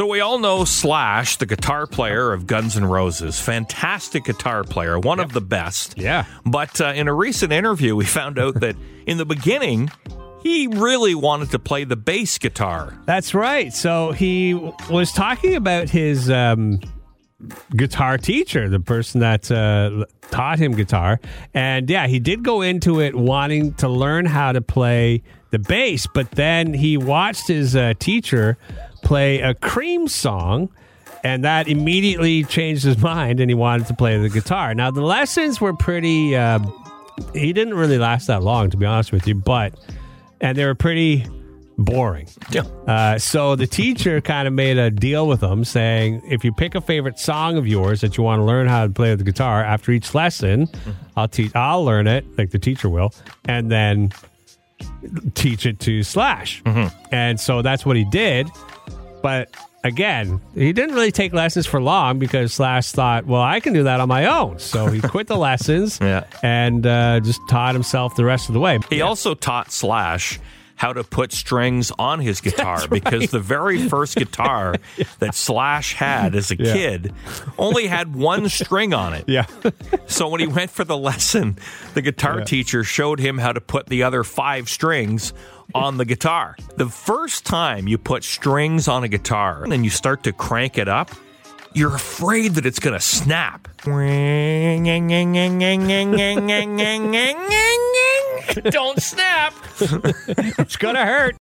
So we all know Slash, the guitar player of Guns N' Roses, fantastic guitar player, one of the best. Yeah. But uh, in a recent interview, we found out that in the beginning, he really wanted to play the bass guitar. That's right. So he was talking about his um, guitar teacher, the person that uh, taught him guitar. And yeah, he did go into it wanting to learn how to play the bass, but then he watched his uh, teacher play a Cream song. And that immediately changed his mind, and he wanted to play the guitar. Now, the lessons were pretty. Uh, he didn't really last that long, to be honest with you, but and they were pretty boring. Yeah. Uh, so the teacher kind of made a deal with him, saying, if you pick a favorite song of yours that you want to learn how to play the guitar after each lesson, I'll teach. I'll learn it, like the teacher will, and then teach it to Slash. And so that's what he did. But again, he didn't really take lessons for long because Slash thought, well, I can do that on my own. So he quit the lessons Yeah. and uh, just taught himself the rest of the way. He also taught Slash how to put strings on his guitar because the very first guitar that Slash had as a Yeah. kid only had one string on it. Yeah. So when he went for the lesson, the guitar teacher showed him how to put the other five strings on the guitar. The first time you put strings on a guitar and you start to crank it up, you're afraid that it's going to snap. Don't snap. it's going to hurt.